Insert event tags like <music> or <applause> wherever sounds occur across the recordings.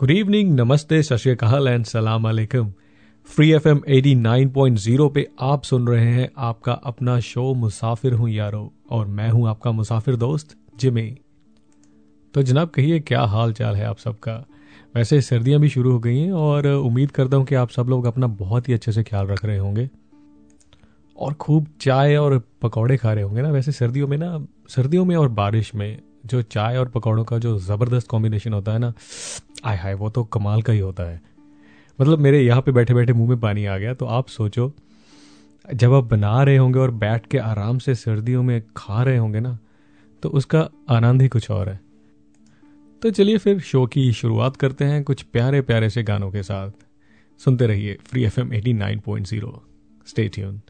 Good evening नमस्ते, सत and सलाम अलैकुम। Free F M eighty nine point zero पे आप सुन रहे हैं आपका अपना शो मुसाफिर हूँ यारो, और मैं हूँ आपका मुसाफिर दोस्त, जिमी। तो जनाब, कहिए, क्या हाल चाल है आप सबका? वैसे सर्दियाँ भी शुरू हो गई हैं, और उम्मीद करता हूँ कि आप सब लोग अपना बहुत ही अच्छे से ख्याल रख रहे होंगे। और खूब चाय और पकौड़े खा रहे होंगे ना, वैसे सर्दियों में ना, सर्दियों में और बारिश में जो चाय और पकौड़ों का जो ज़बरदस्त कॉम्बिनेशन होता है ना आय हाय, वो तो कमाल का ही होता है। मतलब मेरे यहाँ पे बैठे बैठे मुँह में पानी आ गया तो आप सोचो, जब आप बना रहे होंगे और बैठ के आराम से सर्दियों में खा रहे होंगे ना तो उसका आनंद ही कुछ और है। तो चलिए फिर शो की शुरुआत करते हैं कुछ प्यारे प्यारे से गानों के साथ। सुनते रहिए free F M eighty nine point zero stay tuned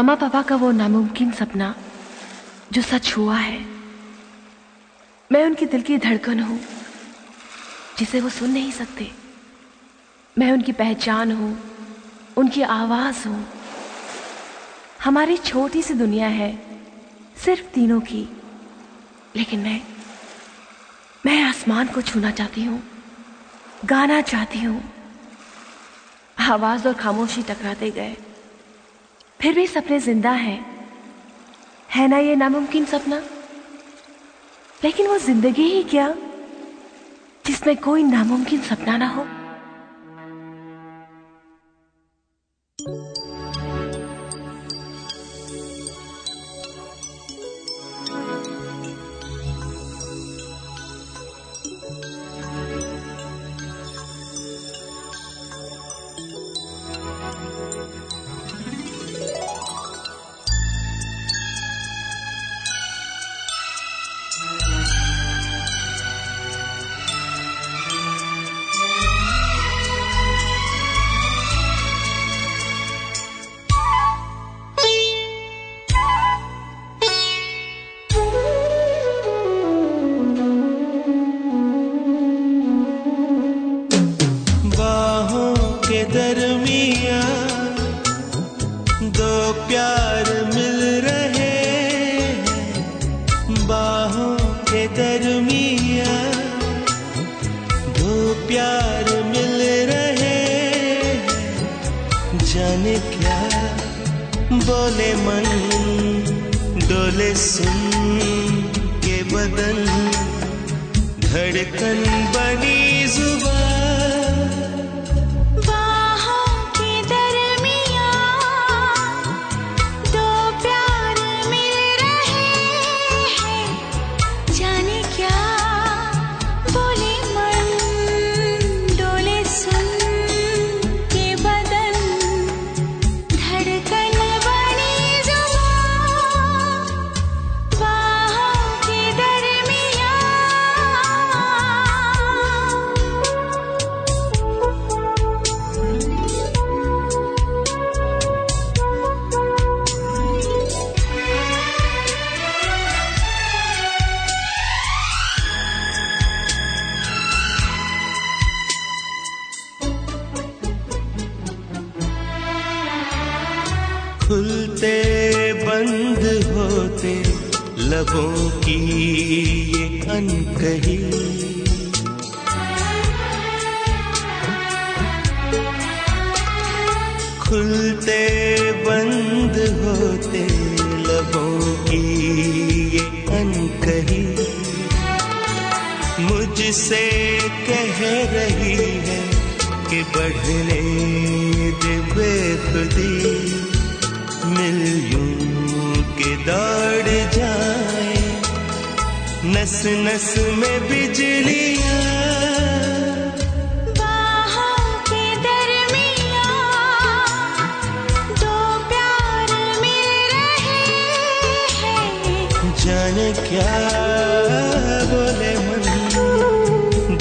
मम्मा पापा का वो नामुमकिन सपना, जो सच हुआ है। मैं उनके दिल की धड़कन हूँ, जिसे वो सुन नहीं सकते। मैं उनकी पहचान हूँ, उनकी आवाज़ हूँ। हमारी छोटी सी दुनिया है, सिर्फ़ तीनों की। लेकिन मैं मैं आसमान को छूना चाहती हूँ, गाना चाहती हूँ। आवाज़ और खामोशी टकराते गए। फिर भी सपने ज़िंदा हैं। है ना ये नामुमकिन सपना? लेकिन वो ज़िंदगी ही क्या? जिसमें कोई नामुमकिन सपना ना हो। लबों की ये अनकही मुझसे कह रही है कि बढ़ने दे बेखुदी मिल के दौड़ जाए। नस नस में बिजलियाँ क्या बोले मन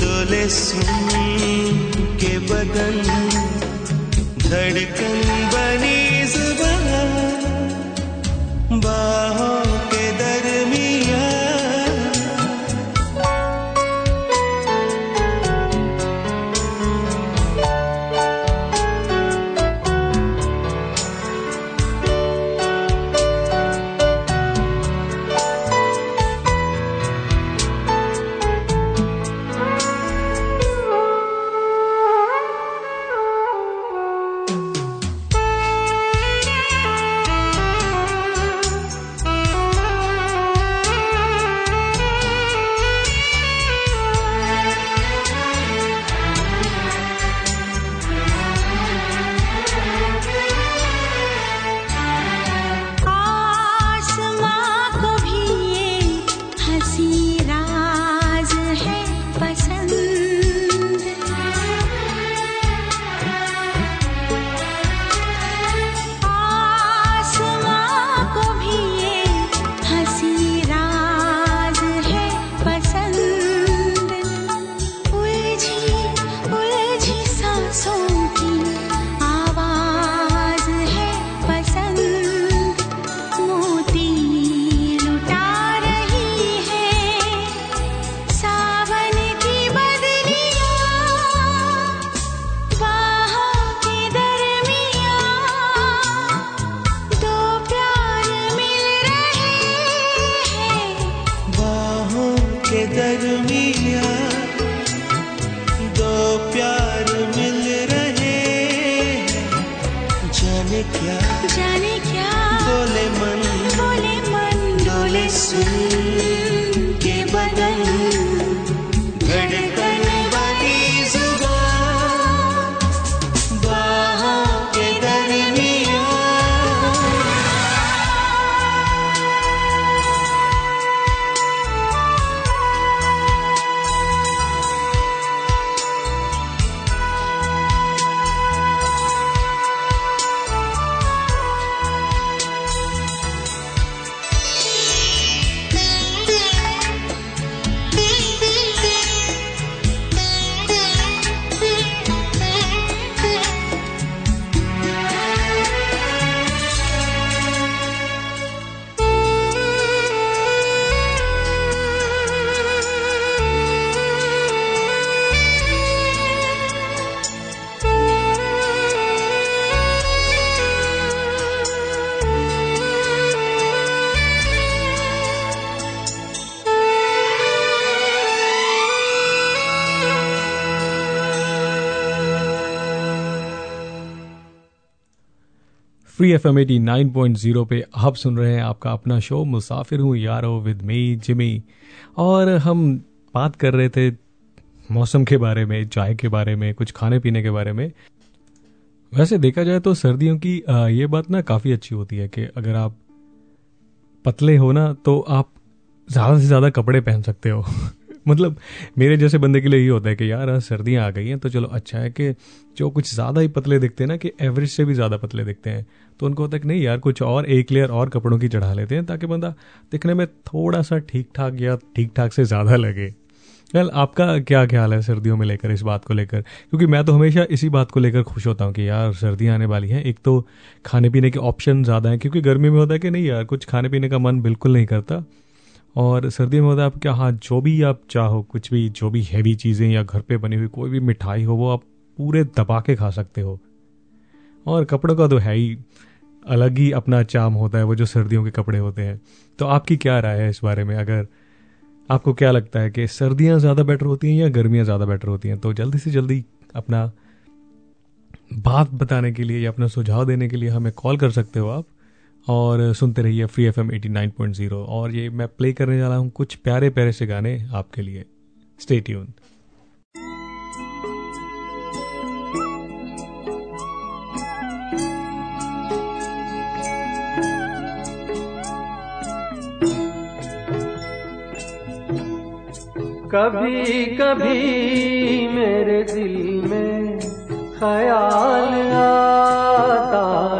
डोले सुन के बदन धड़कन free F M eighty nine point zero पे आप सुन रहे हैं आपका अपना शो मुसाफिर हूँ यारो विद मी जिमी और हम बात कर रहे थे मौसम के बारे में, चाय के बारे में, कुछ खाने पीने के बारे में। वैसे देखा जाए तो सर्दियों की ये बात ना काफ़ी अच्छी होती है कि अगर आप पतले हो ना तो आप ज़्यादा से ज़्यादा कपड़े पहन सकते हो। मतलब मेरे जैसे बंदे के लिए ये होता है कि यार सर्दियाँ आ गई हैं तो चलो अच्छा है कि जो कुछ ज़्यादा ही पतले दिखते हैं ना, कि एवरेज से भी ज़्यादा पतले दिखते हैं। तो उनको होता है कि नहीं यार, कुछ और एक लेयर और कपड़ों की चढ़ा लेते हैं, ताकि बंदा दिखने में थोड़ा सा ठीक ठाक या ठीक ठाक से ज़्यादा लगे। वेल आपका क्या ख्याल है सर्दियों में लेकर, इस बात को लेकर? क्योंकि मैं तो हमेशा इसी बात को लेकर खुश होता हूँ कि यार, सर्दियाँ आने वाली हैं। एक तो खाने पीने के ऑप्शन ज़्यादा हैं, क्योंकि गर्मी में होता है कि नहीं यार, कुछ खाने पीने का मन बिल्कुल नहीं करता। और सर्दियों में होता है, आप क्या हाँ जो भी आप चाहो, कुछ भी, जो भी हैवी चीज़ें या घर पे बनी हुई कोई भी मिठाई हो, वो आप पूरे दबा के खा सकते हो। और कपड़ों का तो है ही अलग ही अपना चाम होता है, वो जो सर्दियों के कपड़े होते हैं। तो आपकी क्या राय है इस बारे में? अगर आपको क्या लगता है कि सर्दियाँ ज़्यादा बेटर होती हैं या गर्मियाँ ज़्यादा बेटर होती हैं तो जल्दी से जल्दी अपना बात बताने के लिए या अपना सुझाव देने के लिए हमें कॉल कर सकते हो आप। और सुनते रहिए free F M eighty nine point zero और ये मैं प्ले करने जा रहा हूँ कुछ प्यारे प्यारे से गाने आपके लिए। स्टे ट्यून कभी कभी मेरे दिल में ख्याल आता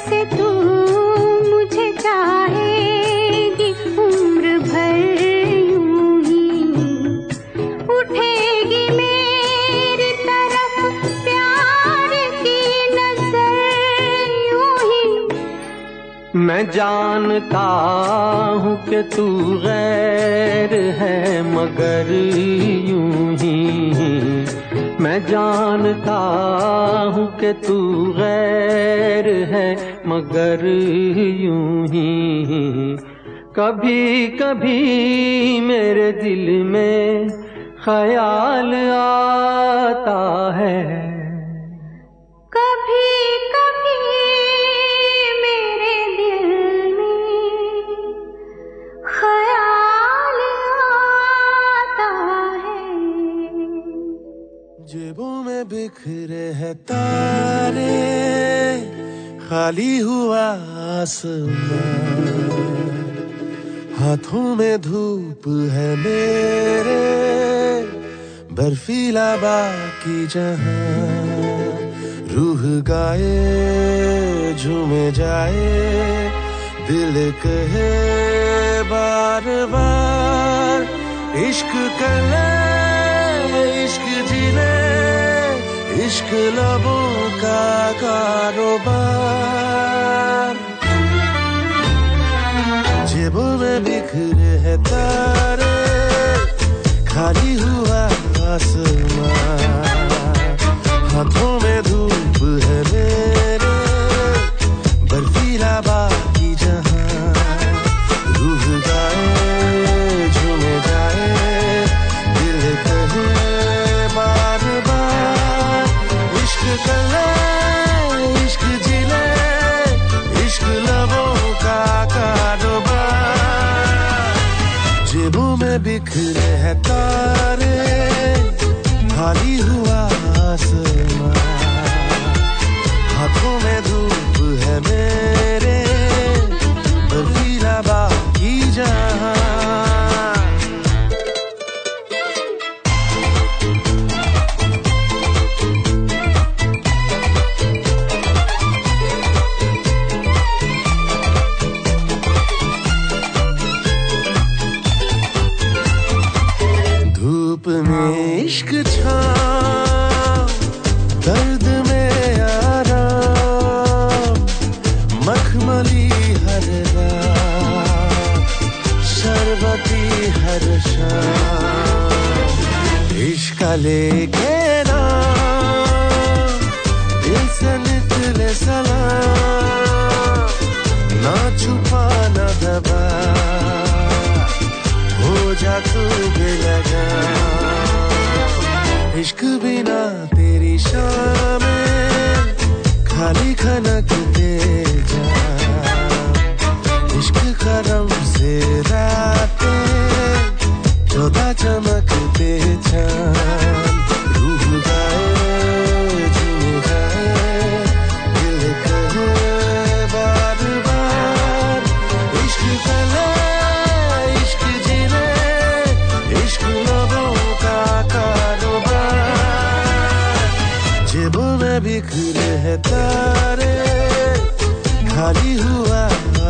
जैसे तू मुझे उम्र ही। उठेगी मैं जानता हूँ कि तू गैर है, मगर यूँ ही। मैं जानता हूँ कि तू गैर है मगर यूँ ही कभी कभी मेरे दिल में ख्याल आता है। कभी कभी मेरे दिल में ख्याल आता है। जेबों में बिखरे हैं तारे। खाली हुआ आसमान। हाथों में धूप है मेरे, बर्फीला बाकी जहाँ रूह गाए, झूमे जाए, दिल कहे बार बार इश्क कले इश्क जीने। इश्क लबों का कारोबार। जेबों में बिखरे हैं तारे, खाली हुआ आसमान। हाथों में धूप है मेरे, बर्फीला बाकी में बिखरे बिखरे हैं तारे खाली हुआ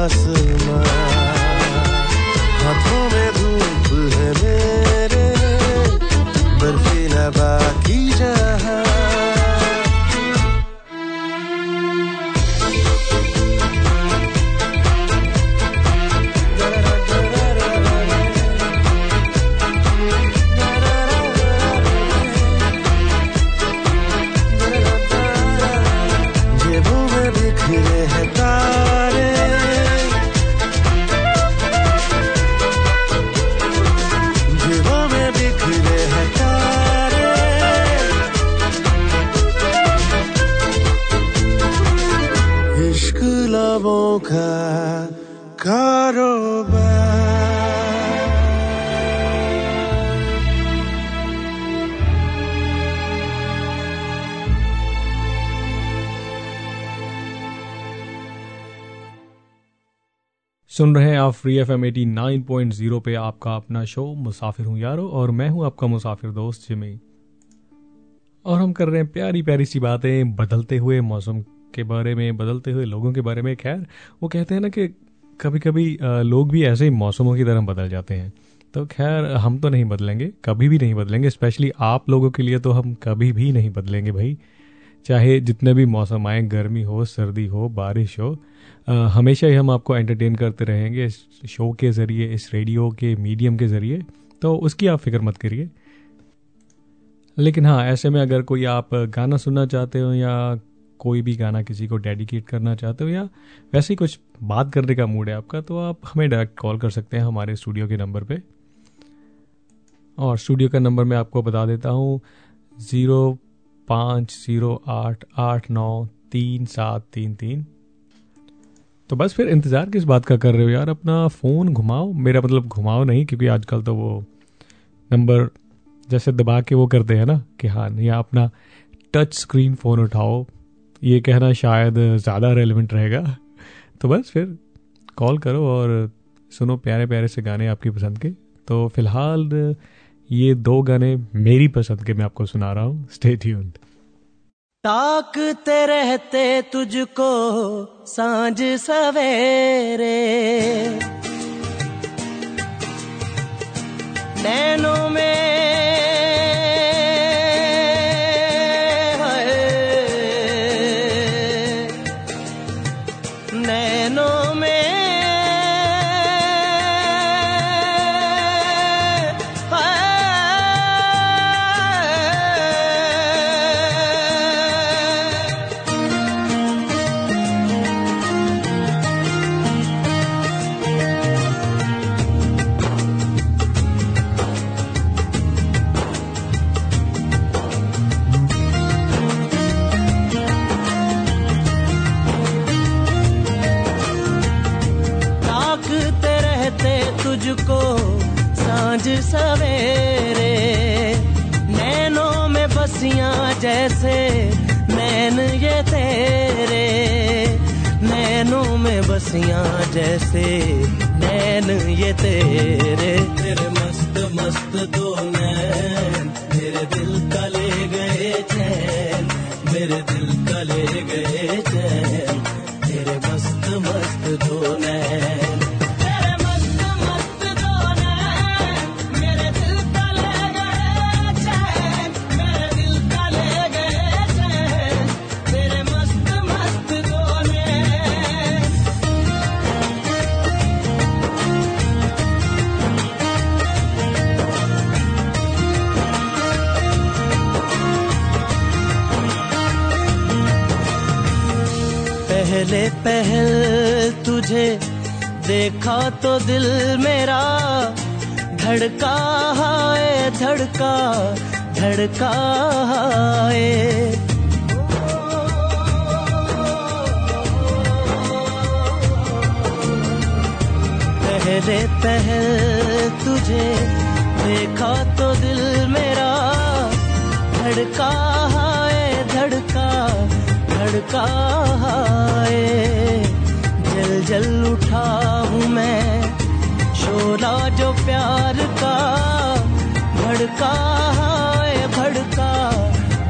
आसमान हाथों में धूप है मेरे बर्फीला बाकी जहाँ आप free F M eighty nine point zero पे आपका अपना शो मुसाफिर हूँ यारो, और मैं हूँ आपका मुसाफिर दोस्त जिमी और हम कर रहे हैं प्यारी प्यारी सी बातें, बदलते हुए मौसम के बारे में, बदलते हुए लोगों के बारे में। खैर, वो कहते हैं ना कि कभी कभी लोग भी ऐसे ही मौसमों की तरह बदल जाते हैं। तो खैर, हम तो नहीं बदलेंगे, कभी भी नहीं बदलेंगे स्पेशली आप लोगों के लिए तो हम कभी भी नहीं बदलेंगे भाई। चाहे जितने भी मौसम आए गर्मी हो सर्दी हो बारिश हो अ, हमेशा ही हम आपको एंटरटेन करते रहेंगे इस शो के ज़रिए इस रेडियो के मीडियम के ज़रिए तो उसकी आप फ़िक्र मत करिए। लेकिन हाँ ऐसे में अगर कोई आप गाना सुनना चाहते हो या कोई भी गाना किसी को डेडिकेट करना चाहते हो या वैसे ही कुछ बात करने का मूड है आपका तो आप हमें डायरेक्ट कॉल कर सकते हैं हमारे स्टूडियो के नंबर पे। और स्टूडियो का नंबर मैं आपको बता देता हूँ ज़ीरो पाँच ज़ीरो आठ आठ नौ तीन सात तीन तीन। तो बस फिर इंतज़ार किस बात का कर रहे हो यार? अपना फ़ोन घुमाओ। मेरा मतलब घुमाओ नहीं, क्योंकि आजकल तो वो नंबर जैसे दबा के वो करते हैं ना, कि हाँ या अपना टच स्क्रीन फ़ोन उठाओ। ये कहना शायद ज़्यादा रेलिवेंट रहेगा। तो बस फिर कॉल करो और सुनो प्यारे प्यारे से गाने आपकी पसंद के। तो फ़िलहाल ये दो गाने मेरी पसंद के मैं आपको सुना रहा हूँ। स्टे ट्यून्ड ताकते रहते तुझको साँझ सवेरे। नैनों में में जैसे नैन ये तेरे। तेरे मस्त मस्त दो नैन। मेरे दिल का ले गए चैन। मेरे दिल का ले गए चैन। तेरे मस्त मस्त दो नैन। पहले तुझे देखा तो दिल मेरा। धड़का है धड़का धड़का है पहले पहल तुझे देखा तो दिल मेरा। धड़का धड़का है। जल जल उठा हूँ मैं। शोला जो प्यार का भड़का है, भड़का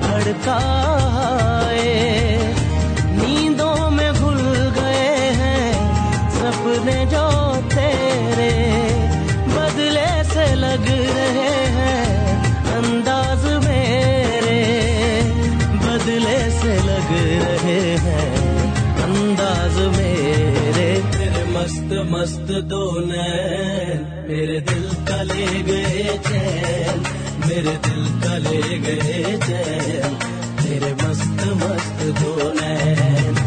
भड़का है। नींदों में भूल गए हैं सपने जो तेरे। बदले से लग मस्त दो मेरे दिल का ले गए चैन, मेरे दिल का ले गए चैन तेरे मस्त मस्त दो नैन।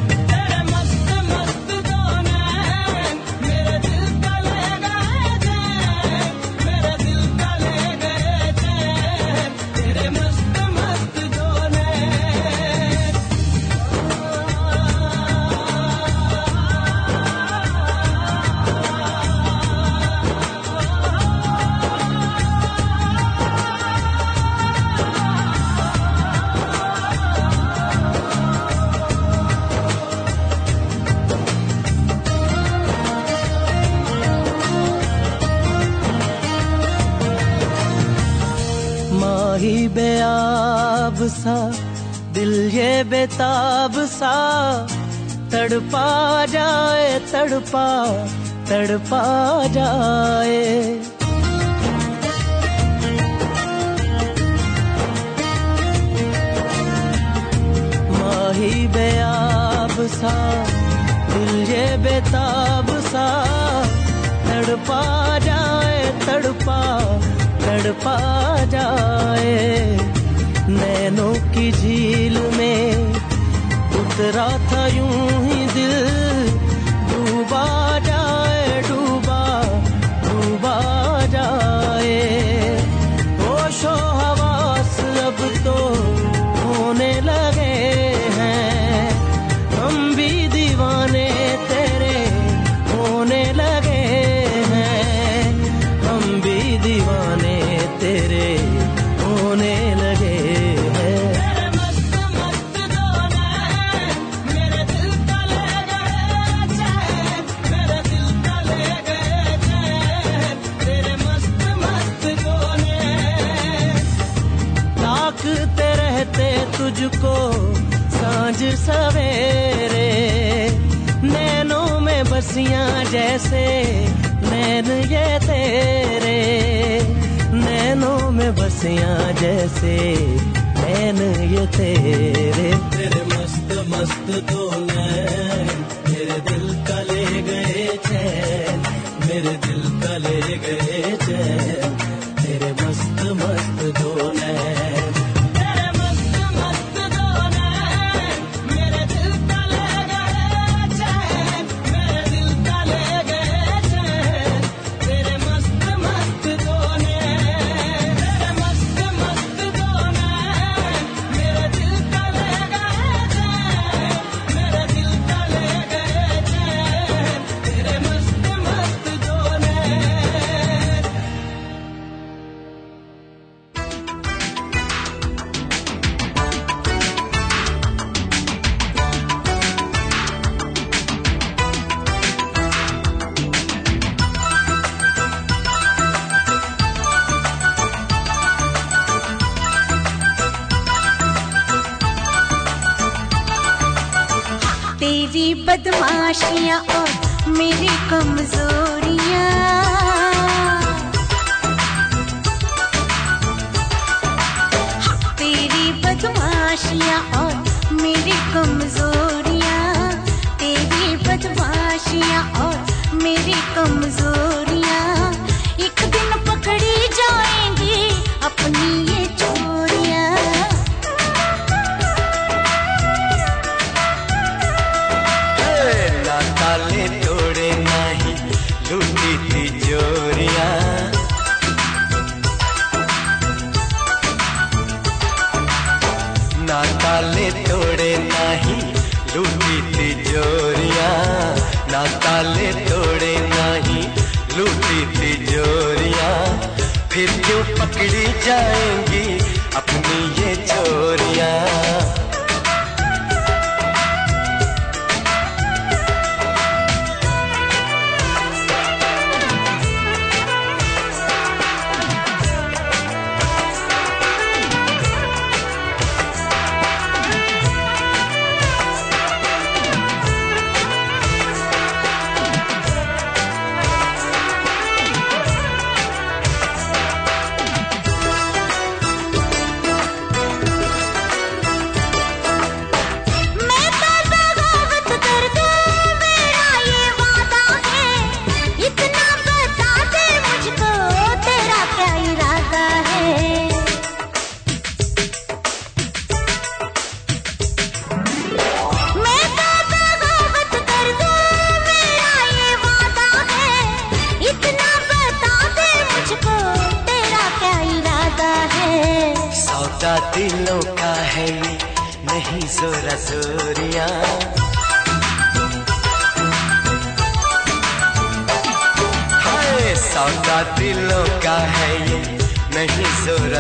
बेताब सा, तड़पा जाए, तड़पा तड़पा जाए। माही बेआब सा, दिल ये बेताब सा, तड़पा जाए, तड़पा तड़पा जाए। नैनों की झील में उतरा था यूँ ही दिल कैसे नैन ये तेरे नैनों में बसिया जैसे नैन ये तेरे। muzuru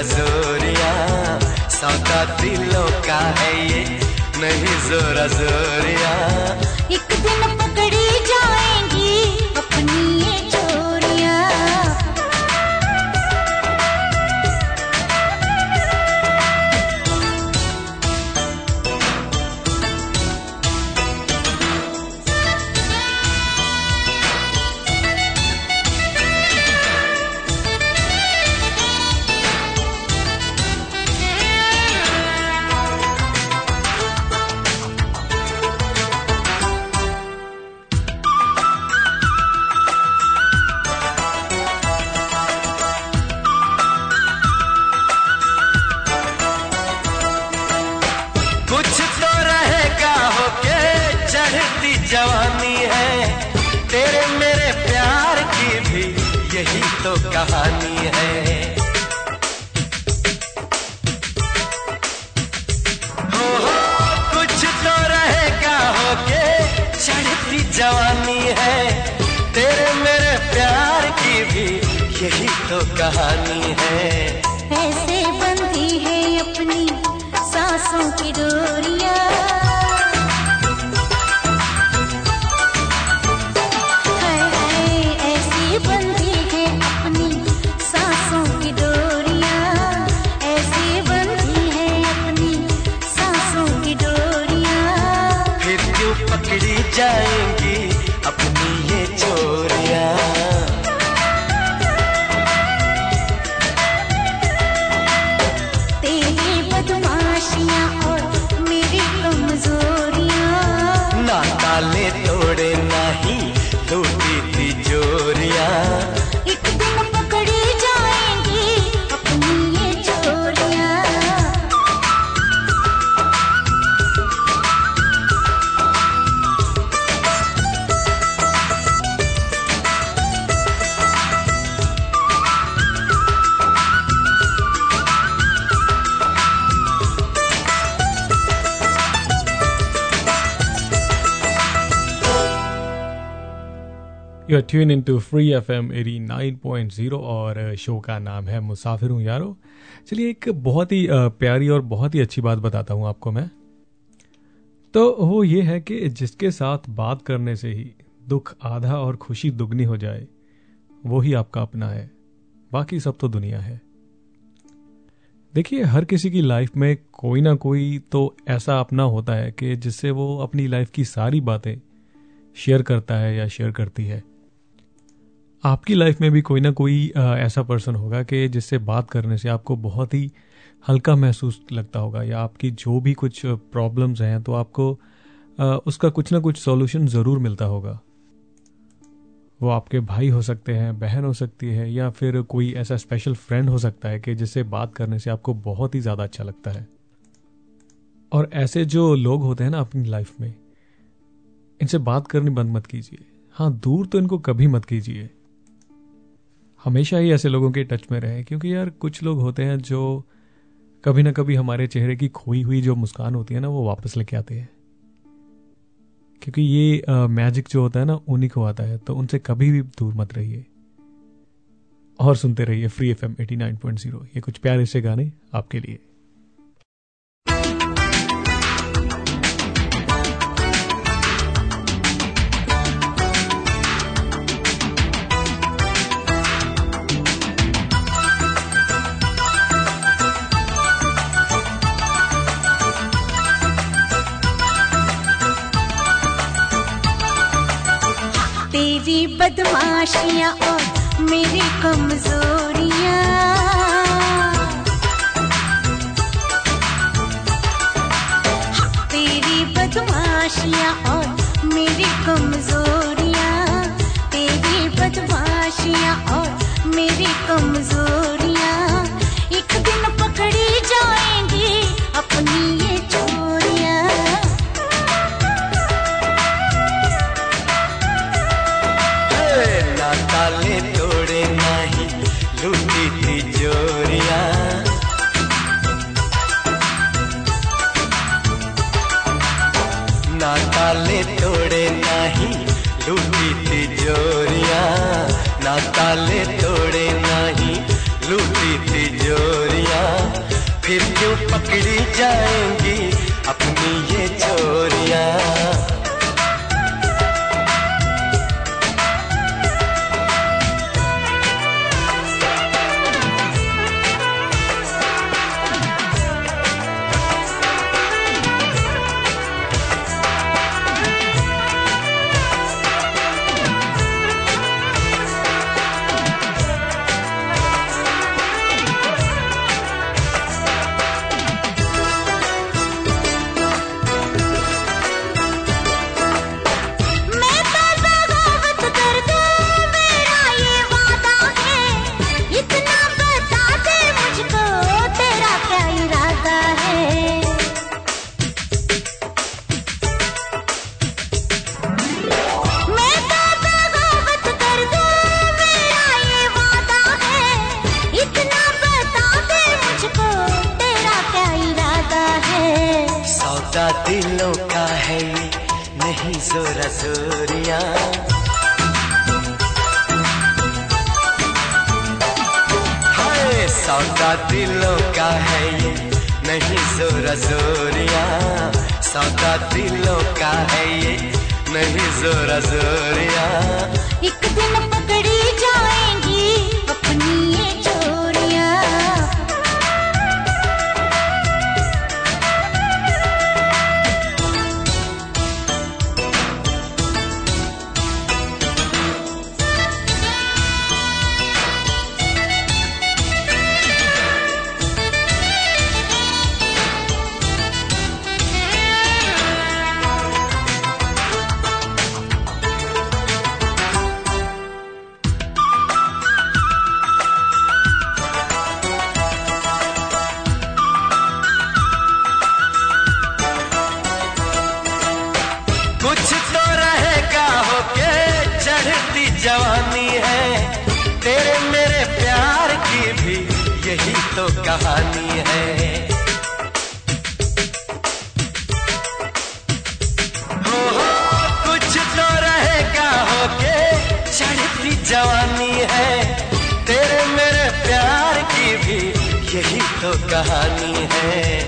जोरिया सौदा दिलों का है ये नहीं जोरा जोरिया। एक दिन पकड़ी कहानी है। हो हो, कुछ तो रहेगा होके चढ़ती जवानी है। तेरे मेरे प्यार की भी यही तो कहानी है। ना ताले tune in to free F M eighty nine point zero और शो का नाम है मुसाफिर हूँ यारो। चलिए एक बहुत ही प्यारी और बहुत ही अच्छी बात बताता हूँ आपको मैं। तो वो ये है कि जिसके साथ बात करने से ही दुख आधा और खुशी दुगनी हो जाए, वो ही आपका अपना है। बाकी सब तो दुनिया है। देखिए, हर किसी की लाइफ में कोई ना कोई तो ऐसा अपना होता है कि जिससे वो अपनी लाइफ की सारी बातें शेयर करता है या शेयर करती है। आपकी लाइफ में भी कोई ना कोई ऐसा पर्सन होगा कि जिससे बात करने से आपको बहुत ही हल्का महसूस लगता होगा या आपकी जो भी कुछ प्रॉब्लम्स हैं तो आपको उसका कुछ ना कुछ सॉल्यूशन ज़रूर मिलता होगा। वो आपके भाई हो सकते हैं, बहन हो सकती है या फिर कोई ऐसा स्पेशल फ्रेंड हो सकता है कि जिससे बात करने से आपको बहुत ही ज़्यादा अच्छा लगता है। और ऐसे जो लोग होते हैं ना अपनी लाइफ में, इनसे बात करनी बंद मत कीजिए। हाँ दूर तो इनको कभी मत कीजिए। हमेशा ही ऐसे लोगों के टच में रहें, क्योंकि यार कुछ लोग होते हैं जो कभी ना कभी हमारे चेहरे की खोई हुई जो मुस्कान होती है ना, वो वापस लेके आते हैं। क्योंकि ये मैजिक जो होता है ना उन्हीं को आता है तो उनसे कभी भी दूर मत रहिए। और सुनते रहिए free F M eighty nine point zero ये कुछ प्यारे से गाने आपके लिए। बदमाशियाँ और मेरी कमजोरियाँ। तेरी बदमाशियाँ और मेरी कमजोरियाँ। पकड़ी तो कहानी है।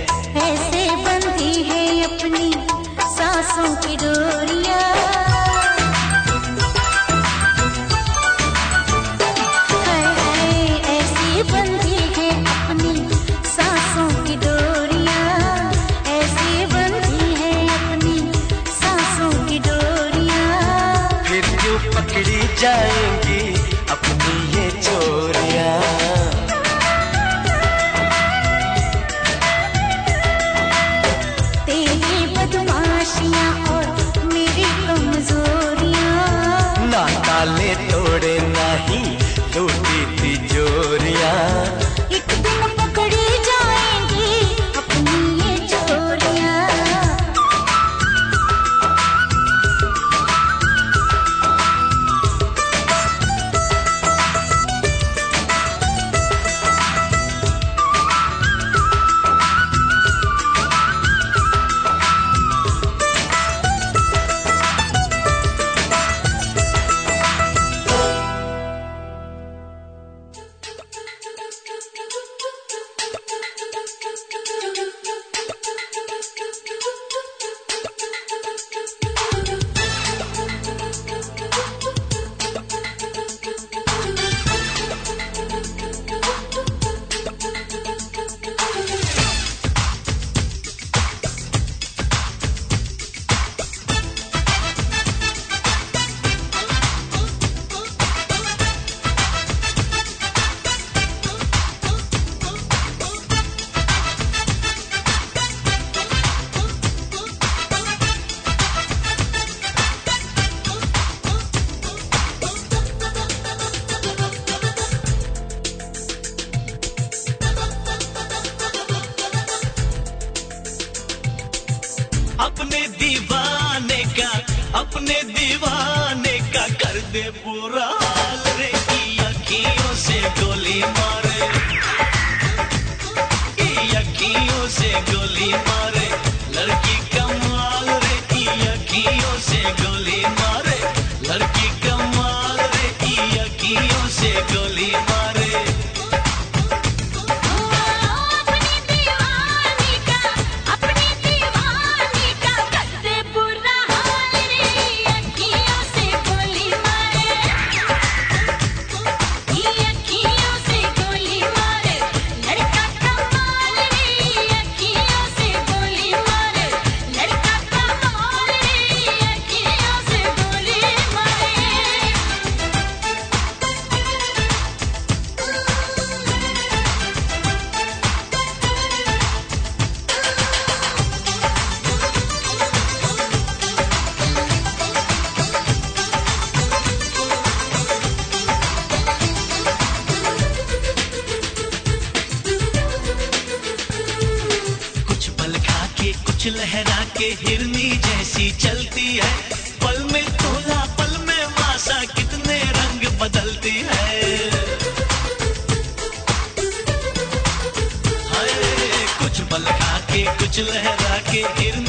खा के कुछ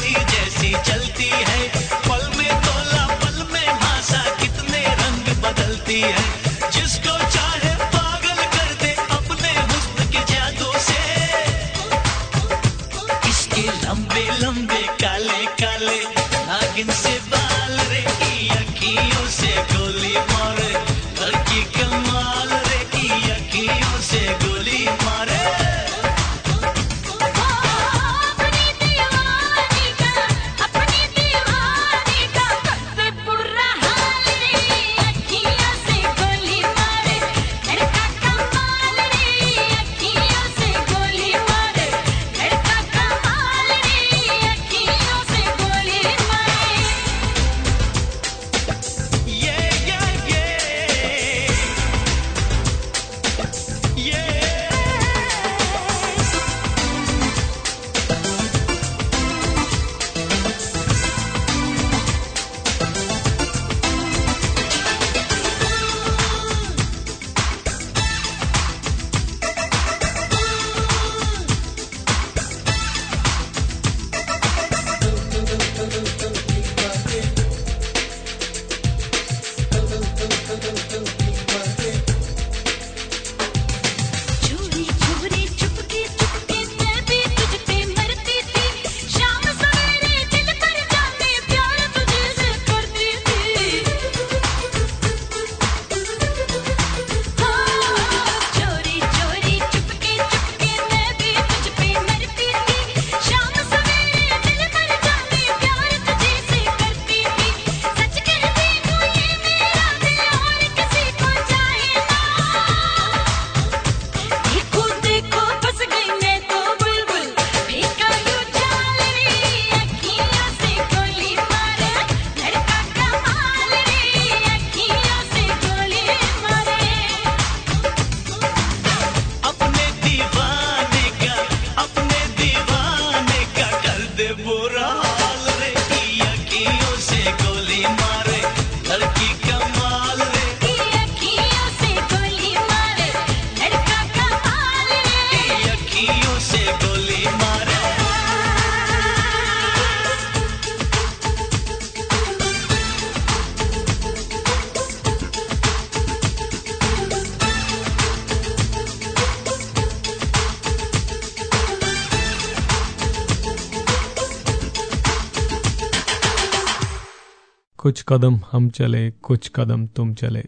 कदम हम चले, कुछ कदम तुम चले।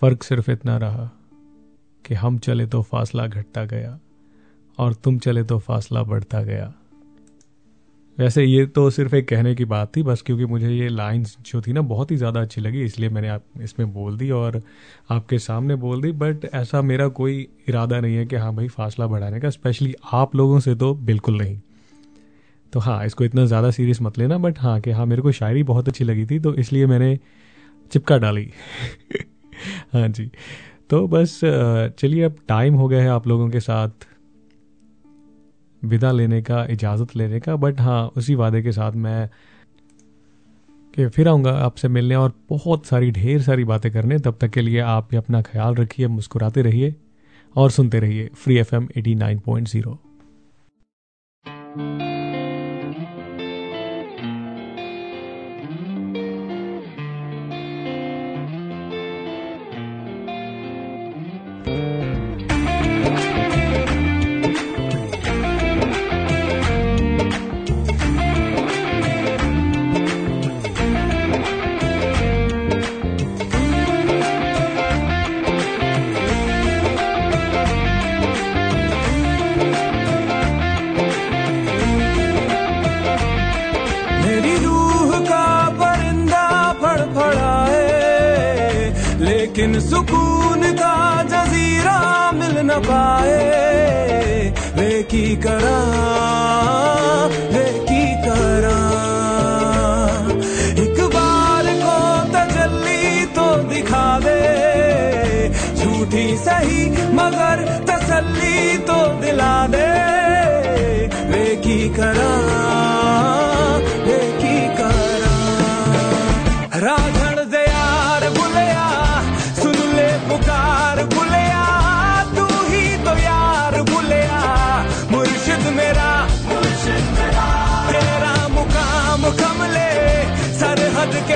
फ़र्क सिर्फ़ इतना रहा कि हम चले तो फासला घटता गया और तुम चले तो फासला बढ़ता गया। वैसे ये तो सिर्फ़ एक कहने की बात थी, बस क्योंकि मुझे ये लाइंस जो थी ना, बहुत ही ज़्यादा अच्छी लगी, इसलिए मैंने आप, इसमें बोल दी और आपके सामने बोल दी। बट ऐसा मेरा कोई इरादा नहीं है कि हाँ भाई, फासला बढ़ाने का, स्पेशली आप लोगों से तो बिल्कुल नहीं। तो हाँ इसको इतना ज़्यादा सीरियस मत लेना बट हाँ कि हाँ मेरे को शायरी बहुत अच्छी लगी थी तो इसलिए मैंने चिपका डाली। <laughs> हाँ जी। तो बस चलिए अब टाइम हो गया है आप लोगों के साथ विदा लेने का, इजाज़त लेने का बट हाँ उसी वादे के साथ मैं कि फिर आऊँगा आपसे मिलने और बहुत सारी, ढेर सारी बातें करने। तब तक के लिए आप भी अपना ख्याल रखिए, मुस्कुराते रहिए और सुनते रहिए free F M eighty nine point zero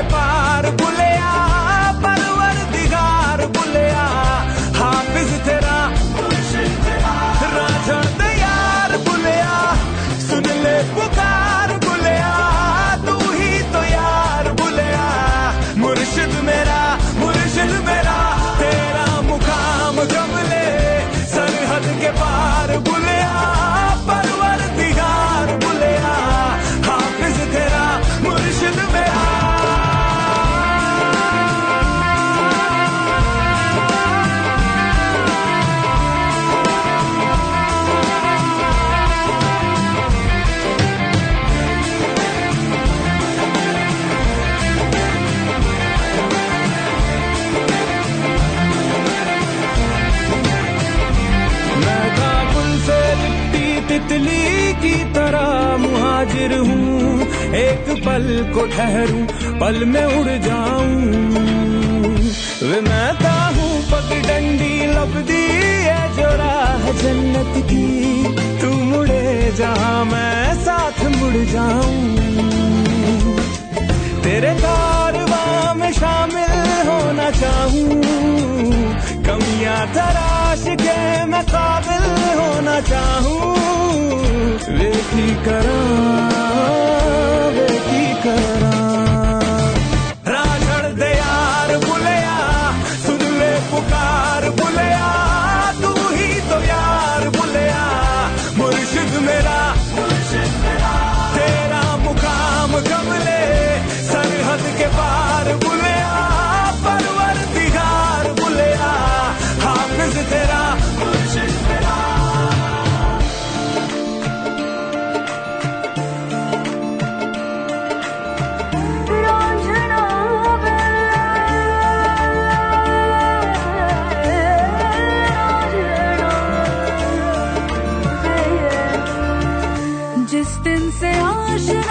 goodbye. को ठहरूं, पल में उड़ जाऊँ। वे मैं हूँ पगडंडी लपदी है जोड़ा राह जन्नत की। तू मुड़े जा मैं साथ मुड़ जाऊँ। तेरे कारवा में शामिल होना चाहूँ। कमियाँ, तराश के मैं काबिल होना चाहूँ। वे की करा वे good. से आशा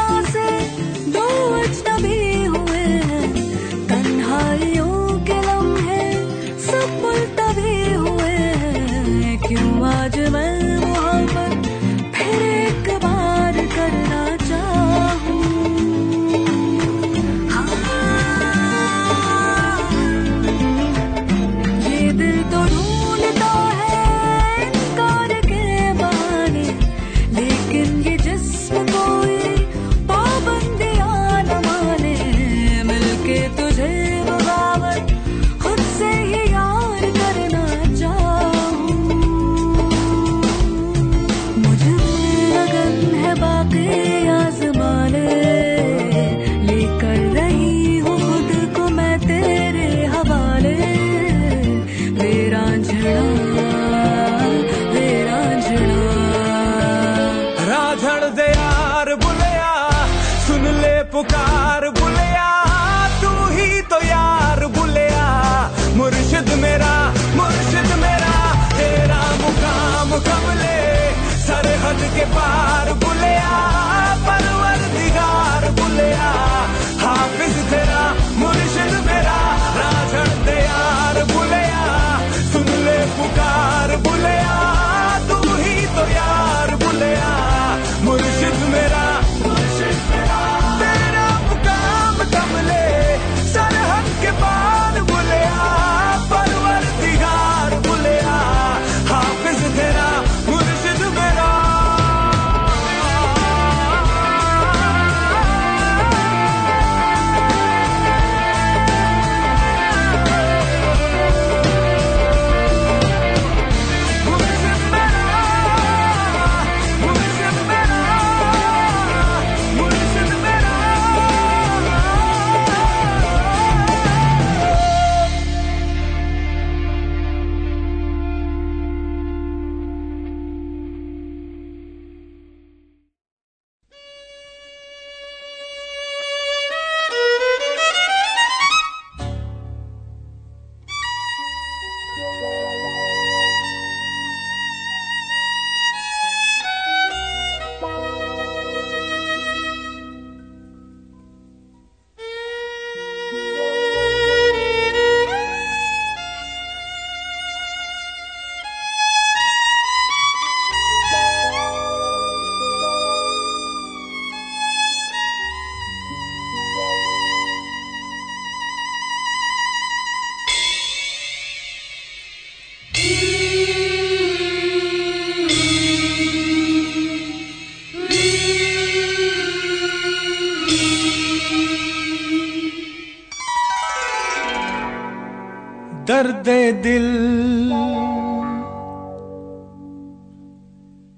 दर्द दिल।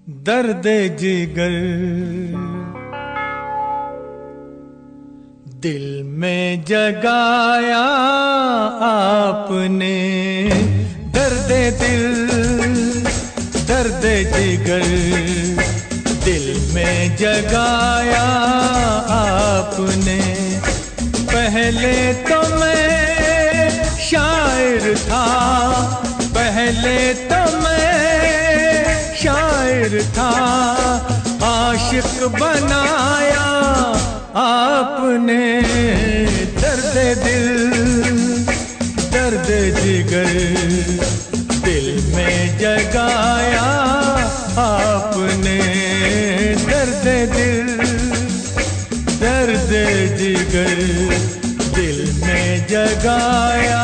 दर्द जिगर। दिल में जगाया आपने। दर्द दिल, दर्द जिगर। दिल में जगाया आपने। पहले तो मैं शायर था। पहले तो मैं शायर था। आशिक बनाया आपने दर्द दिल, दर्द जिगर दिल में जगाया आपने दर्द दिल, दर्द जिगर जगाया।